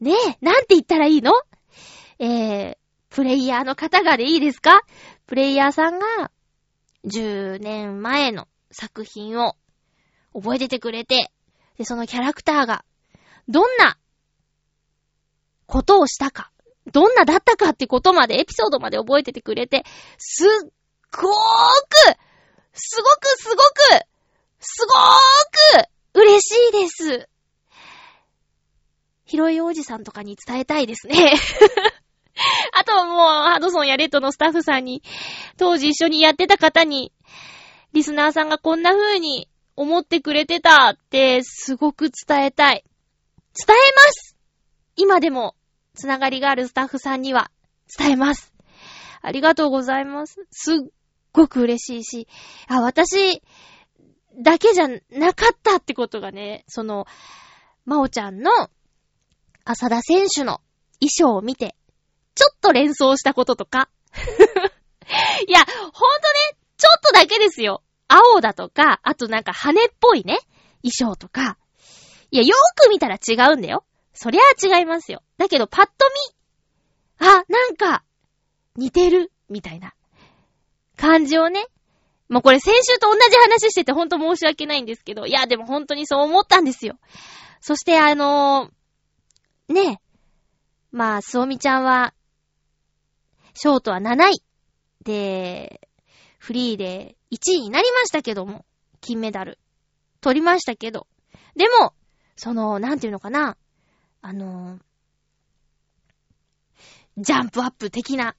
ねえ、なんて言ったらいいの？えー、プレイヤーの方がでいいですか？プレイヤーさんが、10年前の作品を覚えててくれて、で、そのキャラクターが、どんなことをしたか、どんなだったかってことまで、エピソードまで覚えててくれて、すっごーく、すごくすごく、すごーく、嬉しいです。ヒロイおじさんとかに伝えたいですね。[laughs] あとはもう、ハドソンやレッドのスタッフさんに、当時一緒にやってた方に、リスナーさんがこんな風に思ってくれてたって、すごく伝えたい。伝えます今でも、つながりがあるスタッフさんには伝えます。ありがとうございます。すっごく嬉しいし、あ、私だけじゃなかったってことがね、その、まおちゃんの浅田選手の衣装を見て、ちょっと連想したこととか。[laughs] いや、ほんとね、ちょっとだけですよ。青だとか、あとなんか羽っぽいね、衣装とか。いや、よーく見たら違うんだよ。そりゃあ違いますよ。だけど、パッと見、あ、なんか、似てる、みたいな感じをね。もうこれ先週と同じ話しててほんと申し訳ないんですけど、いや、でも本当にそう思ったんですよ。そしてあのー、ねまあ、すおみちゃんは、ショートは7位。で、フリーで1位になりましたけども、金メダル。取りましたけど。でも、その、なんていうのかな。あのー、ジャンプアップ的な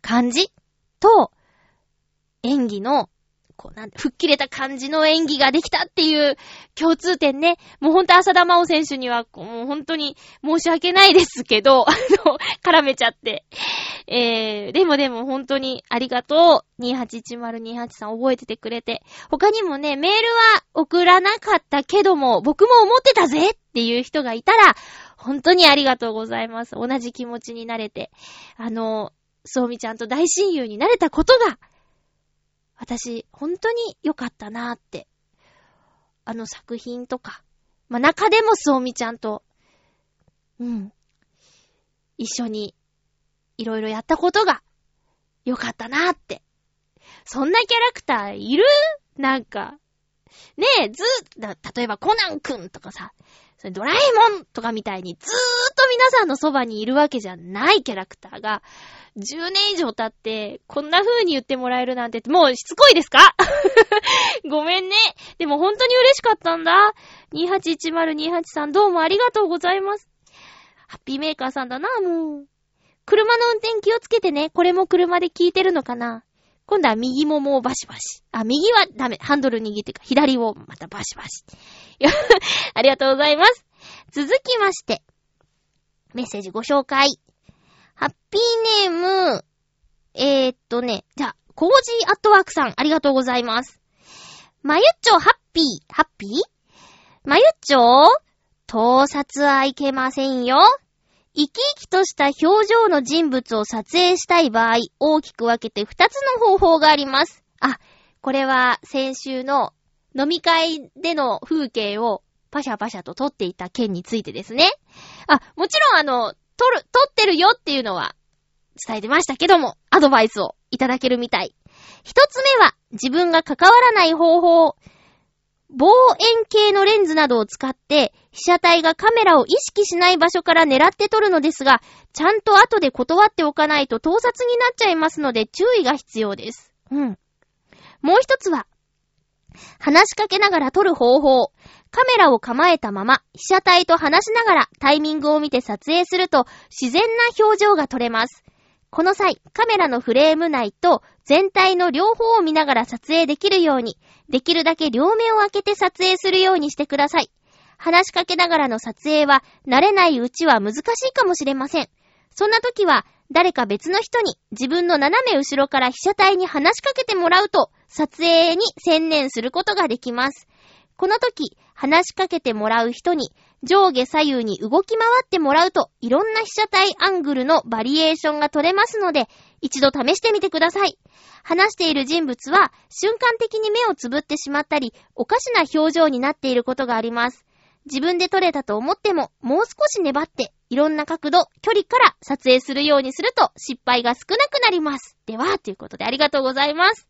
感じと、演技の、こうなん吹っ切れた感じの演技ができたっていう共通点ね。もうほんと浅田真央選手には、もう本当に申し訳ないですけど、[laughs] あの、絡めちゃって。えー、でもでも本当にありがとう。281028さん覚えててくれて。他にもね、メールは送らなかったけども、僕も思ってたぜっていう人がいたら、本当にありがとうございます。同じ気持ちになれて、あの、そうみちゃんと大親友になれたことが、私、本当に良かったなーって。あの作品とか。まあ、中でもそうみちゃんと、うん。一緒に、いろいろやったことが、良かったなーって。そんなキャラクターいる？なんか。ねえ、ず、例えばコナンくんとかさ、それドラえもんとかみたいにずーっと皆さんのそばにいるわけじゃないキャラクターが、10年以上経って、こんな風に言ってもらえるなんて、もうしつこいですか？[laughs] ごめんね。でも本当に嬉しかったんだ。281028さんどうもありがとうございます。ハッピーメーカーさんだな、もう。車の運転気をつけてね。これも車で聞いてるのかな今度は右ももうバシバシ。あ、右はダメ。ハンドル握ってか、左をまたバシバシ。[laughs] ありがとうございます。続きまして、メッセージご紹介。ハッピーネーム、えー、っとね、じゃあ、コージーアットワークさん、ありがとうございます。まゆっちょ、ハッピー、ハッピー？まゆっちょ、盗撮はいけませんよ。生き生きとした表情の人物を撮影したい場合、大きく分けて2つの方法があります。あ、これは先週の飲み会での風景をパシャパシャと撮っていた件についてですね。あ、もちろんあの、撮る、撮ってるよっていうのは伝えてましたけども、アドバイスをいただけるみたい。一つ目は、自分が関わらない方法。望遠鏡のレンズなどを使って、被写体がカメラを意識しない場所から狙って撮るのですが、ちゃんと後で断っておかないと盗撮になっちゃいますので注意が必要です。うん。もう一つは、話しかけながら撮る方法。カメラを構えたまま、被写体と話しながらタイミングを見て撮影すると自然な表情が撮れます。この際、カメラのフレーム内と全体の両方を見ながら撮影できるように、できるだけ両目を開けて撮影するようにしてください。話しかけながらの撮影は、慣れないうちは難しいかもしれません。そんな時は、誰か別の人に自分の斜め後ろから被写体に話しかけてもらうと、撮影に専念することができます。この時、話しかけてもらう人に上下左右に動き回ってもらうと、いろんな被写体アングルのバリエーションが取れますので、一度試してみてください。話している人物は、瞬間的に目をつぶってしまったり、おかしな表情になっていることがあります。自分で撮れたと思っても、もう少し粘って、いろんな角度、距離から撮影するようにすると、失敗が少なくなります。では、ということでありがとうございます。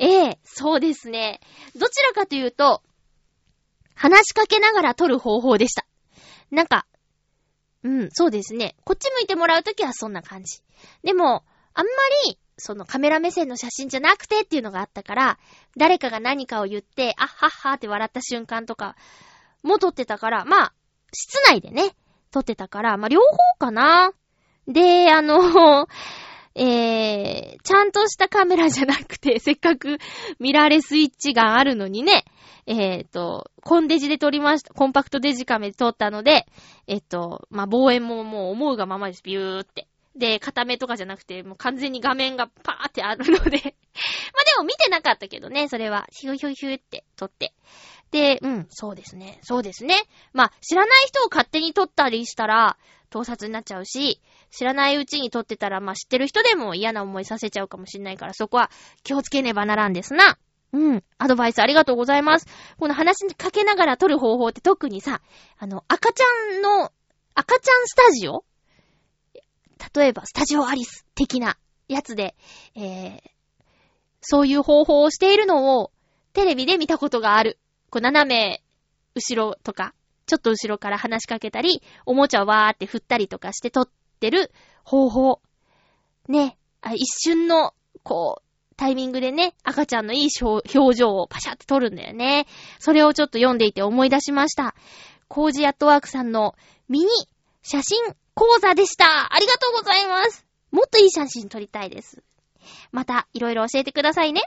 ええそうですね。どちらかというと、話しかけながら撮る方法でした。なんか、うん、そうですね。こっち向いてもらうときはそんな感じ。でも、あんまり、そのカメラ目線の写真じゃなくてっていうのがあったから、誰かが何かを言って、あっはっはって笑った瞬間とかも撮ってたから、まあ、室内でね、撮ってたから、まあ両方かな。で、あの、えー、ちゃんとしたカメラじゃなくて、[laughs] せっかくミラーレスイッチがあるのにね、えっ、ー、と、コンデジで撮りました。コンパクトデジカメで撮ったので、えっ、ー、と、まあ、望遠ももう思うがままです。ビューって。で、片目とかじゃなくて、もう完全に画面がパーってあるので [laughs] までも見てなかったけどね、それは。ヒューヒューヒューって撮って。で、うん、そうですね。そうですね。まあ、知らない人を勝手に撮ったりしたら、盗撮になっちゃうし、知らないうちに撮ってたら、まあ、知ってる人でも嫌な思いさせちゃうかもしんないから、そこは気をつけねばならんですな。うん。アドバイスありがとうございます。この話にかけながら撮る方法って特にさ、あの、赤ちゃんの、赤ちゃんスタジオ？例えば、スタジオアリス的なやつで、えー、そういう方法をしているのをテレビで見たことがある。こう、斜め、後ろとか、ちょっと後ろから話しかけたり、おもちゃをわーって振ったりとかして撮ってる方法。ね。一瞬の、こう、タイミングでね、赤ちゃんのいい表情をパシャって撮るんだよね。それをちょっと読んでいて思い出しました。コージアットワークさんのミニ写真講座でした。ありがとうございます。もっといい写真撮りたいです。また、いろいろ教えてくださいね。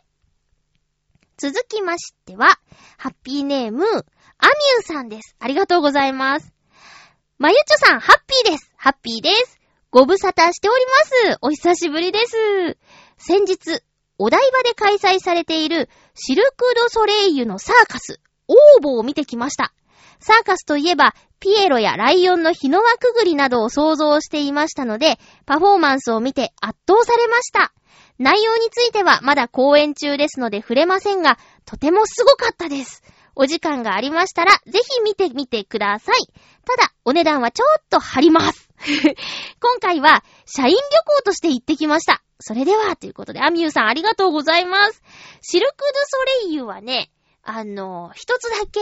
続きましては、ハッピーネーム、アミューさんです。ありがとうございます。まゆちょさん、ハッピーです。ハッピーです。ご無沙汰しております。お久しぶりです。先日、お台場で開催されているシルク・ド・ソレイユのサーカス、応募を見てきました。サーカスといえば、ピエロやライオンの日の輪くぐりなどを想像していましたので、パフォーマンスを見て圧倒されました。内容についてはまだ公演中ですので触れませんが、とてもすごかったです。お時間がありましたら、ぜひ見てみてください。ただ、お値段はちょっと張ります。[laughs] 今回は、社員旅行として行ってきました。それでは、ということで、アミューさんありがとうございます。シルク・ドゥ・ソレイユはね、あの、一つだけ、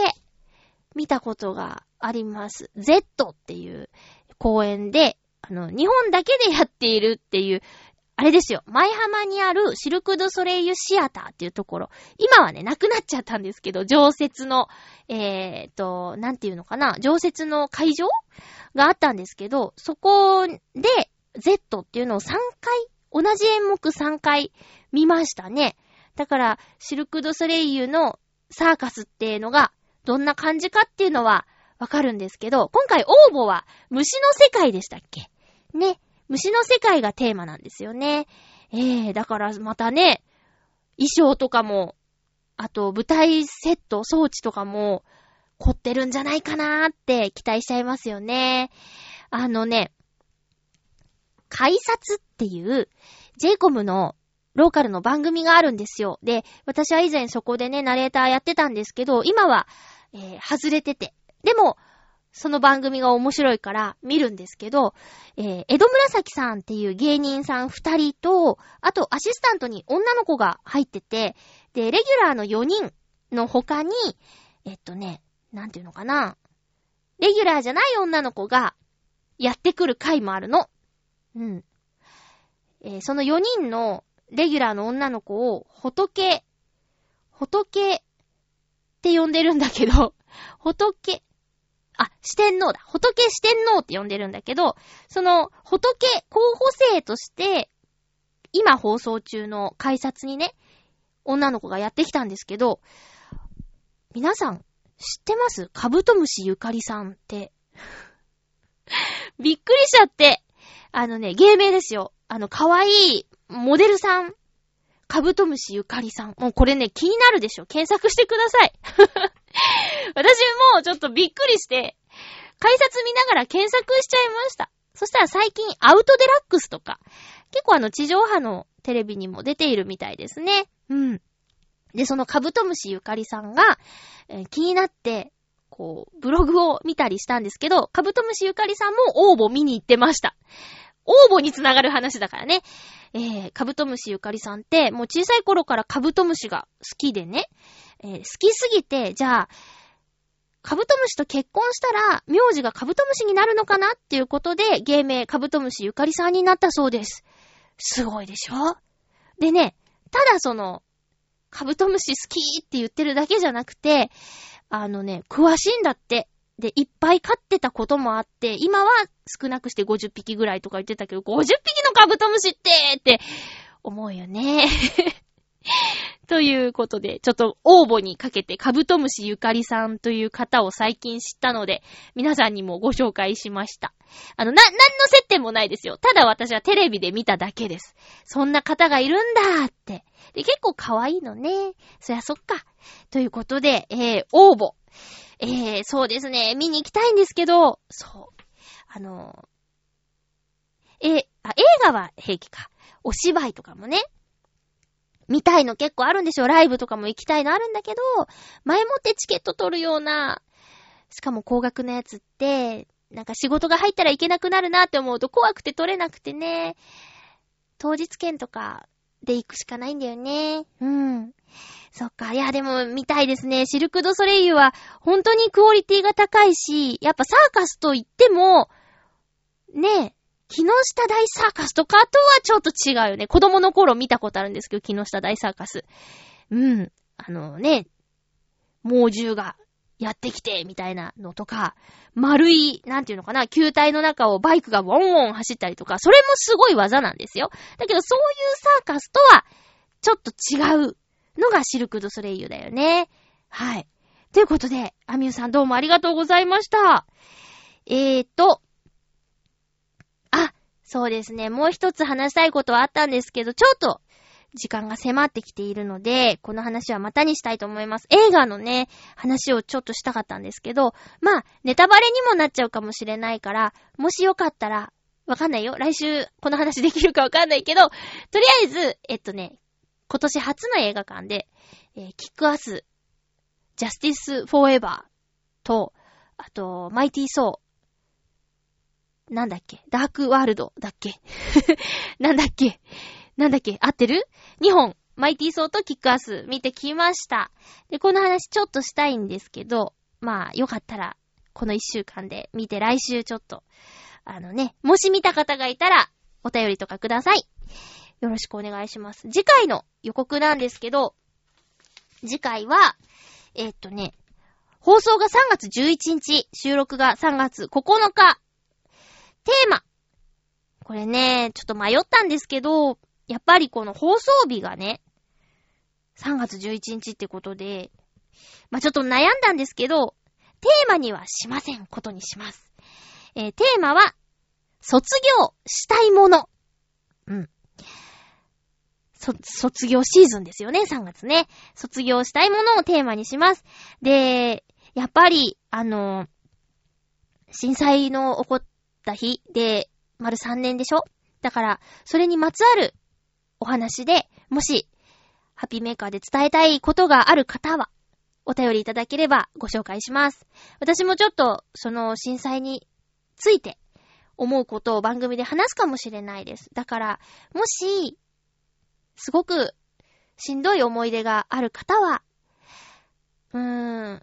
見たことがあります。Z っていう公園で、あの、日本だけでやっているっていう、あれですよ。舞浜にあるシルク・ド・ソレイユ・シアターっていうところ。今はね、なくなっちゃったんですけど、常設の、えーと、なんていうのかな、常設の会場があったんですけど、そこで Z っていうのを3回、同じ演目3回見ましたね。だから、シルク・ド・ソレイユのサーカスっていうのが、どんな感じかっていうのはわかるんですけど、今回応募は虫の世界でしたっけ？ね。虫の世界がテーマなんですよね。えー、だからまたね、衣装とかも、あと舞台セット、装置とかも凝ってるんじゃないかなーって期待しちゃいますよね。あのね、改札っていう j コムのローカルの番組があるんですよ。で、私は以前そこでね、ナレーターやってたんですけど、今は、えー、外れてて。でも、その番組が面白いから見るんですけど、えー、江戸紫さんっていう芸人さん二人と、あとアシスタントに女の子が入ってて、で、レギュラーの4人の他に、えっとね、なんていうのかな、レギュラーじゃない女の子がやってくる回もあるの。うん。えー、その4人のレギュラーの女の子を、仏、仏って呼んでるんだけど、仏、あ、四天王だ。仏四天王って呼んでるんだけど、その、仏候補生として、今放送中の改札にね、女の子がやってきたんですけど、皆さん、知ってます？カブトムシゆかりさんって。[laughs] びっくりしちゃって。あのね、芸名ですよ。あの、かわいいモデルさん。カブトムシゆかりさん。もうこれね、気になるでしょ。検索してください。[laughs] 私もちょっとびっくりして、改札見ながら検索しちゃいました。そしたら最近アウトデラックスとか、結構あの地上波のテレビにも出ているみたいですね。うん。で、そのカブトムシゆかりさんが、えー、気になって、こう、ブログを見たりしたんですけど、カブトムシゆかりさんも応募見に行ってました。応募につながる話だからね。えー、カブトムシゆかりさんって、もう小さい頃からカブトムシが好きでね、えー、好きすぎて、じゃあ、カブトムシと結婚したら、名字がカブトムシになるのかなっていうことで、芸名カブトムシゆかりさんになったそうです。すごいでしょ？でね、ただその、カブトムシ好きって言ってるだけじゃなくて、あのね、詳しいんだって。で、いっぱい飼ってたこともあって、今は少なくして50匹ぐらいとか言ってたけど、50匹のカブトムシってって思うよね。[laughs] ということで、ちょっと応募にかけてカブトムシゆかりさんという方を最近知ったので、皆さんにもご紹介しました。あの、な、なんの接点もないですよ。ただ私はテレビで見ただけです。そんな方がいるんだって。で、結構可愛いのね。そりゃそっか。ということで、えー、応募。えー、そうですね。見に行きたいんですけど、そう。あの、え、あ、映画は平気か。お芝居とかもね。見たいの結構あるんでしょライブとかも行きたいのあるんだけど、前もってチケット取るような、しかも高額なやつって、なんか仕事が入ったらいけなくなるなって思うと怖くて取れなくてね。当日券とかで行くしかないんだよね。うん。そっか。いや、でも見たいですね。シルク・ド・ソレイユは本当にクオリティが高いし、やっぱサーカスと言っても、ね木下大サーカスとかとはちょっと違うよね。子供の頃見たことあるんですけど、木下大サーカス。うん。あのね、猛獣がやってきて、みたいなのとか、丸い、なんていうのかな、球体の中をバイクがウォンウォン走ったりとか、それもすごい技なんですよ。だけどそういうサーカスとは、ちょっと違うのがシルク・ド・ソレイユだよね。はい。ということで、アミューさんどうもありがとうございました。えーと、あそうですね。もう一つ話したいことはあったんですけど、ちょっと、時間が迫ってきているので、この話はまたにしたいと思います。映画のね、話をちょっとしたかったんですけど、まあ、ネタバレにもなっちゃうかもしれないから、もしよかったら、わかんないよ。来週、この話できるかわかんないけど、とりあえず、えっとね、今年初の映画館で、えー、キックアス、ジャスティス・フォーエバーと、あと、マイティー・ソー、なんだっけ？ダークワールドだっけ？[laughs] なんだっけ？なんだっけ？合ってる ?2 本、マイティーソーとキックアス見てきました。で、この話ちょっとしたいんですけど、まあ、よかったら、この一週間で見て来週ちょっと、あのね、もし見た方がいたら、お便りとかください。よろしくお願いします。次回の予告なんですけど、次回は、えー、っとね、放送が3月11日、収録が3月9日。テーマ。これね、ちょっと迷ったんですけど、やっぱりこの放送日がね、3月11日ってことで、まあ、ちょっと悩んだんですけど、テーマにはしませんことにします。えー、テーマは、卒業したいもの。うん。そ、卒業シーズンですよね、3月ね。卒業したいものをテーマにします。で、やっぱり、あの、震災の起こった日で、丸3年でしょ？だから、それにまつわるお話で、もし、ハッピーメーカーで伝えたいことがある方は、お便りいただければご紹介します。私もちょっと、その震災について思うことを番組で話すかもしれないです。だから、もし、すごくしんどい思い出がある方は、うーん、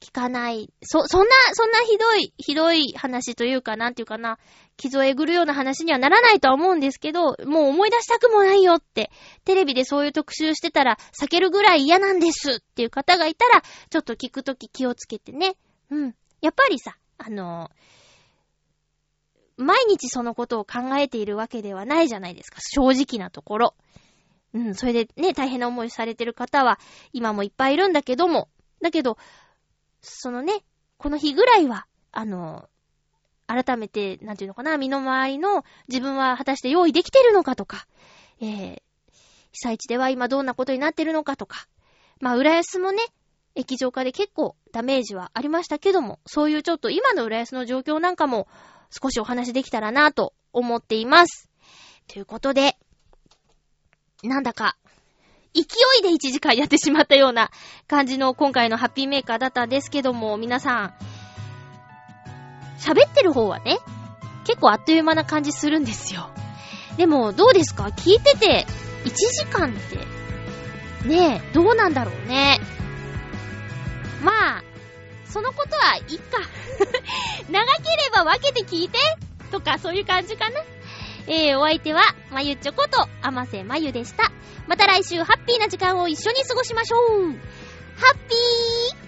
聞かない。そ、そんな、そんなひどい、ひどい話というか、なんていうかな、傷をえぐるような話にはならないとは思うんですけど、もう思い出したくもないよって、テレビでそういう特集してたら、避けるぐらい嫌なんですっていう方がいたら、ちょっと聞くとき気をつけてね。うん。やっぱりさ、あの毎日そのことを考えているわけではないじゃないですか。正直なところ。うん、それでね、大変な思いされてる方は、今もいっぱいいるんだけども、だけど、そのね、この日ぐらいは、あの、改めて、なんていうのかな、身の回りの自分は果たして用意できてるのかとか、えー、被災地では今どんなことになってるのかとか、まあ、浦安もね、液状化で結構ダメージはありましたけども、そういうちょっと今の浦安の状況なんかも少しお話できたらなぁと思っています。ということで、なんだか勢いで1時間やってしまったような感じの今回のハッピーメーカーだったんですけども、皆さん、喋ってる方はね、結構あっという間な感じするんですよ。でも、どうですか？聞いてて、1時間って、ねえ、どうなんだろうね。まあ、そのことはいっか。[laughs] 長ければ分けて聞いてとか、そういう感じかな。えー、お相手は、まゆちょこと、あませまゆでした。また来週ハッピーな時間を一緒に過ごしましょうハッピー